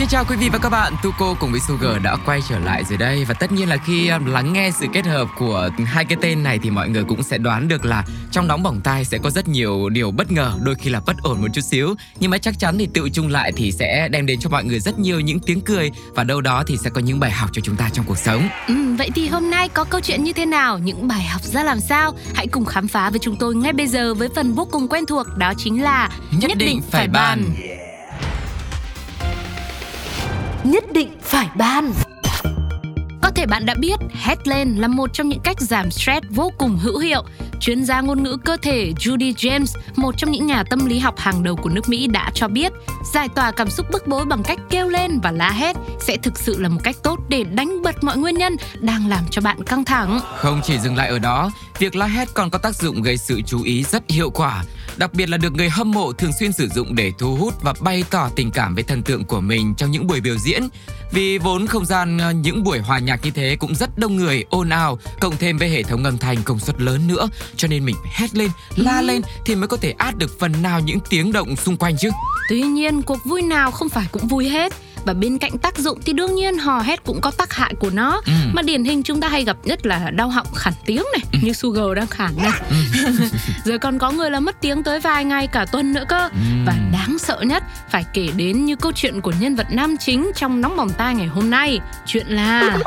Xin chào quý vị và các bạn, Tuko cùng với Sugar đã quay trở lại rồi đây. Và tất nhiên là khi um, lắng nghe sự kết hợp của hai cái tên này thì mọi người cũng sẽ đoán được là trong nóng bỏng tai sẽ có rất nhiều điều bất ngờ, đôi khi là bất ổn một chút xíu. Nhưng mà chắc chắn thì tự chung lại thì sẽ đem đến cho mọi người rất nhiều những tiếng cười. Và đâu đó thì sẽ có những bài học cho chúng ta trong cuộc sống. Ừ, Vậy thì hôm nay có câu chuyện như thế nào, những bài học ra làm sao? Hãy cùng khám phá với chúng tôi ngay bây giờ với phần vô cùng quen thuộc Đó chính là Nhất, nhất định, định phải bàn, bàn nhất định phải ban. Có thể bạn đã biết, hét lên là một trong những cách giảm stress vô cùng hữu hiệu. Chuyên gia ngôn ngữ cơ thể Judy James, một trong những nhà tâm lý học hàng đầu của nước Mỹ đã cho biết, giải tỏa cảm xúc bức bối bằng cách kêu lên và la hét sẽ thực sự là một cách tốt để đánh bật mọi nguyên nhân đang làm cho bạn căng thẳng. Không chỉ dừng lại ở đó, việc la hét còn có tác dụng gây sự chú ý rất hiệu quả đặc biệt là được người hâm mộ thường xuyên sử dụng để thu hút và bày tỏ tình cảm với thần tượng của mình trong những buổi biểu diễn. Vì vốn không gian ờ, những buổi hòa nhạc như thế cũng rất đông người ồn ào, cộng thêm với hệ thống âm thanh công suất lớn nữa, cho nên mình hét lên, la ừ. lên thì mới có thể át được phần nào những tiếng động xung quanh chứ. Tuy nhiên, cuộc vui nào không phải cũng vui hết và bên cạnh tác dụng thì đương nhiên hò hét cũng có tác hại của nó ừ. mà điển hình chúng ta hay gặp nhất là đau họng khản tiếng này ừ. như Sugar đang khản này ừ. rồi còn có người là mất tiếng tới vài ngày cả tuần nữa cơ ừ. và đáng sợ nhất phải kể đến như câu chuyện của nhân vật nam chính trong nóng bỏng tai ngày hôm nay chuyện là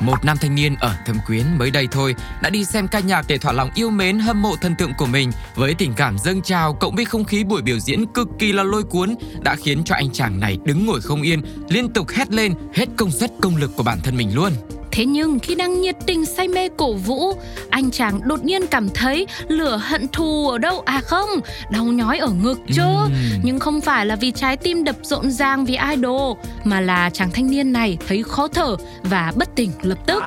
một nam thanh niên ở Thâm Quyến mới đây thôi đã đi xem ca nhạc để thỏa lòng yêu mến hâm mộ thần tượng của mình với tình cảm dâng trào cộng với không khí buổi biểu diễn cực kỳ là lôi cuốn đã khiến cho anh chàng này đứng ngồi không yên, liên tục hét lên hết công suất công lực của bản thân mình luôn. Thế nhưng khi đang nhiệt tình say mê cổ vũ, anh chàng đột nhiên cảm thấy lửa hận thù ở đâu à không, đau nhói ở ngực chứ. Uhm. Nhưng không phải là vì trái tim đập rộn ràng vì idol, mà là chàng thanh niên này thấy khó thở và bất tỉnh lập tức.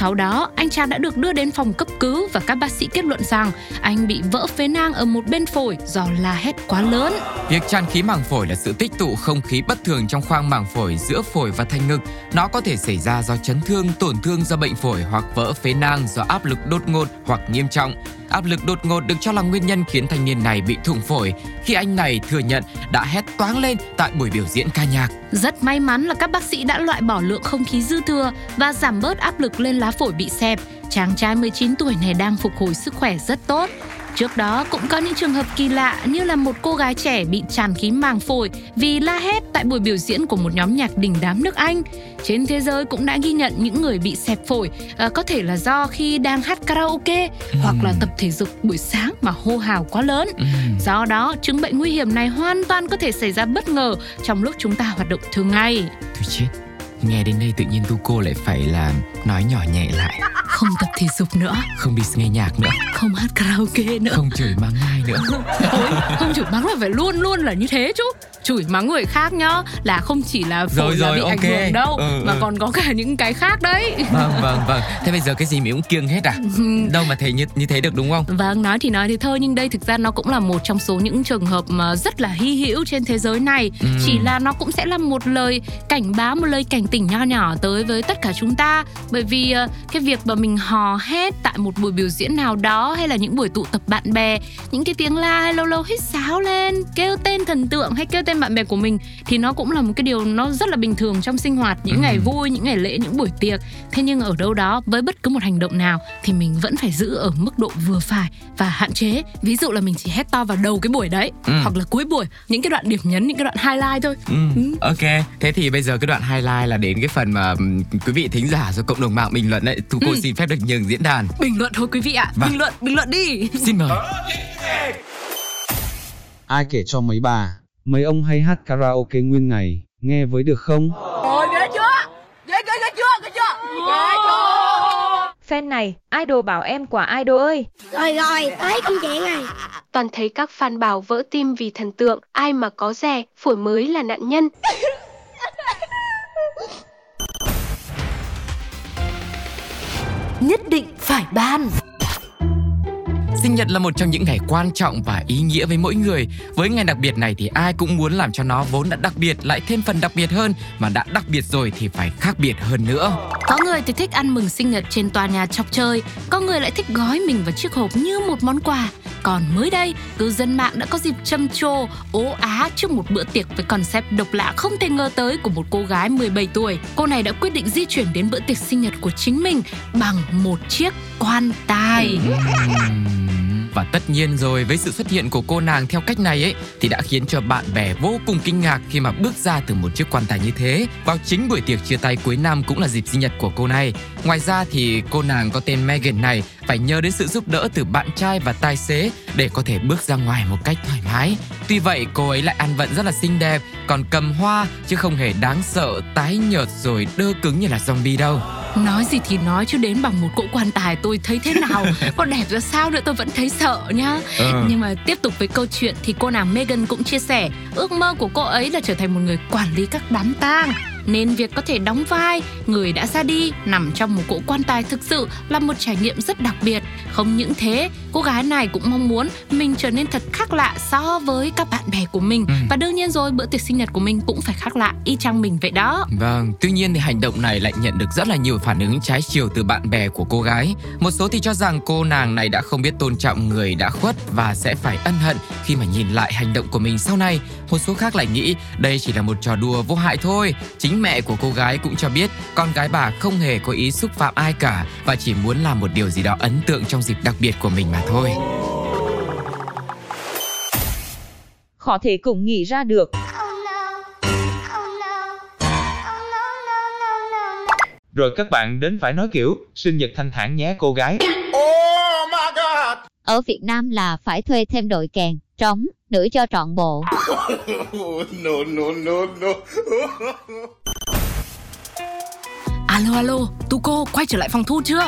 Sau đó, anh chàng đã được đưa đến phòng cấp cứu và các bác sĩ kết luận rằng anh bị vỡ phế nang ở một bên phổi do la hét quá lớn. Việc tràn khí màng phổi là sự tích tụ không khí bất thường trong khoang màng phổi giữa phổi và thanh ngực. Nó có thể xảy ra do chấn thương tổn thương do bệnh phổi hoặc vỡ phế nang do áp lực đột ngột hoặc nghiêm trọng. Áp lực đột ngột được cho là nguyên nhân khiến thanh niên này bị thủng phổi khi anh này thừa nhận đã hét toáng lên tại buổi biểu diễn ca nhạc. Rất may mắn là các bác sĩ đã loại bỏ lượng không khí dư thừa và giảm bớt áp lực lên lá phổi bị xẹp. Chàng trai 19 tuổi này đang phục hồi sức khỏe rất tốt. Trước đó cũng có những trường hợp kỳ lạ như là một cô gái trẻ bị tràn khí màng phổi vì la hét tại buổi biểu diễn của một nhóm nhạc đình đám nước Anh. Trên thế giới cũng đã ghi nhận những người bị xẹp phổi à, có thể là do khi đang hát karaoke ừ. hoặc là tập thể dục buổi sáng mà hô hào quá lớn. Ừ. Do đó, chứng bệnh nguy hiểm này hoàn toàn có thể xảy ra bất ngờ trong lúc chúng ta hoạt động thường ngày. Thôi chết, nghe đến đây tự nhiên tu cô lại phải là nói nhỏ nhẹ lại. Không tập thể dục nữa. Không đi nghe nhạc nữa. Không hát karaoke nữa. Không chửi mắng nữa. Ôi, không chửi mắng là phải luôn luôn là như thế chứ. Chửi mắng người khác nhá là không chỉ là phổi rồi, rồi, là bị okay. ảnh hưởng đâu ừ, mà ừ. còn có cả những cái khác đấy. Vâng vâng vâng. Thế bây giờ cái gì mình cũng kiêng hết à? Đâu mà thấy như như thế được đúng không? Vâng nói thì nói thì thôi nhưng đây thực ra nó cũng là một trong số những trường hợp mà rất là hy hữu trên thế giới này. Ừ. chỉ là nó cũng sẽ là một lời cảnh báo một lời cảnh tỉnh nho nhỏ tới với tất cả chúng ta. Bởi vì uh, cái việc mà mình hò hét tại một buổi biểu diễn nào đó hay là những buổi tụ tập bạn bè những cái tiếng la hay lâu lâu hít sáo lên kêu tên thần tượng hay kêu tên bạn bè của mình thì nó cũng là một cái điều nó rất là bình thường trong sinh hoạt những ừ. ngày vui những ngày lễ những buổi tiệc thế nhưng ở đâu đó với bất cứ một hành động nào thì mình vẫn phải giữ ở mức độ vừa phải và hạn chế ví dụ là mình chỉ hét to vào đầu cái buổi đấy ừ. hoặc là cuối buổi những cái đoạn điểm nhấn những cái đoạn highlight thôi ừ. Ừ. ok thế thì bây giờ cái đoạn highlight là đến cái phần mà quý vị thính giả do cộng đồng mạng bình luận đấy thu cô ừ. xin phép được nhường diễn đàn bình luận thôi quý vị ạ vâng. bình luận bình luận đi xin mời ai kể cho mấy bà? Mấy ông hay hát karaoke nguyên ngày nghe với được không? Ôi ghê chưa? Ghê ghê ghê chưa? Ghê chưa? Ghê chưa? Fan này idol bảo em quả idol ơi. Rồi rồi tới công chuyện này. Toàn thấy các fan bảo vỡ tim vì thần tượng ai mà có rẻ phổi mới là nạn nhân. Nhất định phải ban Sinh nhật là một trong những ngày quan trọng và ý nghĩa với mỗi người. Với ngày đặc biệt này thì ai cũng muốn làm cho nó vốn đã đặc biệt lại thêm phần đặc biệt hơn, mà đã đặc biệt rồi thì phải khác biệt hơn nữa. Có người thì thích ăn mừng sinh nhật trên tòa nhà chọc chơi, có người lại thích gói mình vào chiếc hộp như một món quà. Còn mới đây, cư dân mạng đã có dịp châm chô, ố á trước một bữa tiệc với concept độc lạ không thể ngờ tới của một cô gái 17 tuổi. Cô này đã quyết định di chuyển đến bữa tiệc sinh nhật của chính mình bằng một chiếc quan tài. Và tất nhiên rồi với sự xuất hiện của cô nàng theo cách này ấy thì đã khiến cho bạn bè vô cùng kinh ngạc khi mà bước ra từ một chiếc quan tài như thế. Vào chính buổi tiệc chia tay cuối năm cũng là dịp sinh nhật của cô này. Ngoài ra thì cô nàng có tên Megan này phải nhờ đến sự giúp đỡ từ bạn trai và tài xế để có thể bước ra ngoài một cách thoải mái. Tuy vậy cô ấy lại ăn vận rất là xinh đẹp, còn cầm hoa chứ không hề đáng sợ, tái nhợt rồi đơ cứng như là zombie đâu. Nói gì thì nói chứ đến bằng một cỗ quan tài tôi thấy thế nào Có đẹp ra sao nữa tôi vẫn thấy sợ nhá Ờ. Nhưng mà tiếp tục với câu chuyện thì cô nàng Megan cũng chia sẻ Ước mơ của cô ấy là trở thành một người quản lý các đám tang nên việc có thể đóng vai người đã ra đi nằm trong một cỗ quan tài thực sự là một trải nghiệm rất đặc biệt. Không những thế, cô gái này cũng mong muốn mình trở nên thật khác lạ so với các bạn bè của mình Ừ. và đương nhiên rồi bữa tiệc sinh nhật của mình cũng phải khác lạ y chang mình vậy đó. Vâng, tuy nhiên thì hành động này lại nhận được rất là nhiều phản ứng trái chiều từ bạn bè của cô gái. Một số thì cho rằng cô nàng này đã không biết tôn trọng người đã khuất và sẽ phải ân hận khi mà nhìn lại hành động của mình sau này. Một số khác lại nghĩ đây chỉ là một trò đùa vô hại thôi. Chính mẹ của cô gái cũng cho biết con gái bà không hề có ý xúc phạm ai cả và chỉ muốn làm một điều gì đó ấn tượng trong dịp đặc biệt của mình mà thôi. Khó thể cũng nghĩ ra được. Rồi các bạn đến phải nói kiểu, sinh nhật thanh thản nhé cô gái. Ở Việt Nam là phải thuê thêm đội kèn, trống, nữa cho trọn bộ. Alo alo, Tuco quay trở lại phòng thu chưa?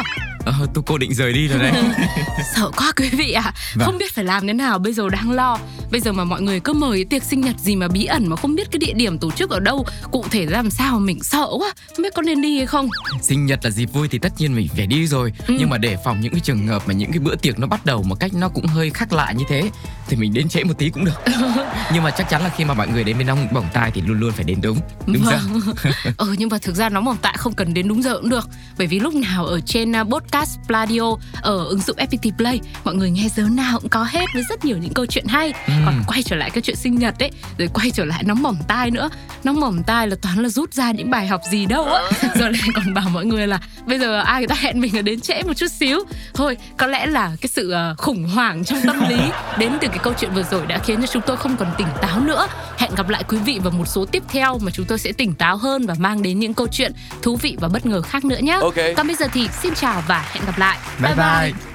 Ờ, tôi cô định rời đi rồi đấy. Sợ quá quý vị ạ Vâng. Không biết phải làm thế nào Bây giờ đang lo Bây giờ mà mọi người cứ mời tiệc sinh nhật gì mà bí ẩn Mà không biết cái địa điểm tổ chức ở đâu Cụ thể ra làm sao mình sợ quá Không biết có nên đi hay không sinh nhật là dịp vui thì tất nhiên mình phải đi rồi Ừ. nhưng mà để phòng những cái trường hợp mà những cái bữa tiệc nó bắt đầu một cách nó cũng hơi khác lạ như thế thì mình đến trễ một tí cũng được nhưng mà chắc chắn là khi mà mọi người đến với nóng bỏng tai thì luôn luôn phải đến đúng đúng giờ Vâng. ừ nhưng mà thực ra nóng bỏng tại không cần đến đúng giờ cũng được Bởi vì lúc nào ở trên uh, podcast Pladio Ở ứng dụng FPT Play. Mọi người nghe giờ nào cũng có hết với rất nhiều những câu chuyện hay. Ừ. Còn quay trở lại cái chuyện sinh nhật ấy Rồi quay trở lại nóng bỏng tai nữa. Nóng bỏng tai là toán là rút ra những bài học gì đâu á. Rồi lại còn bảo mọi người là Bây giờ ai người ta hẹn mình là đến trễ một chút xíu. Thôi có lẽ là cái sự uh, khủng hoảng trong tâm lý Đến từ cái câu chuyện vừa rồi đã khiến cho chúng tôi không còn tỉnh táo nữa. Hẹn gặp lại quý vị vào một số tiếp theo Mà chúng tôi sẽ tỉnh táo hơn Và mang đến những câu chuyện thú vị và bất ngờ khác nữa nhé Ok. Còn bây giờ thì xin chào và hẹn gặp lại. Bye. bye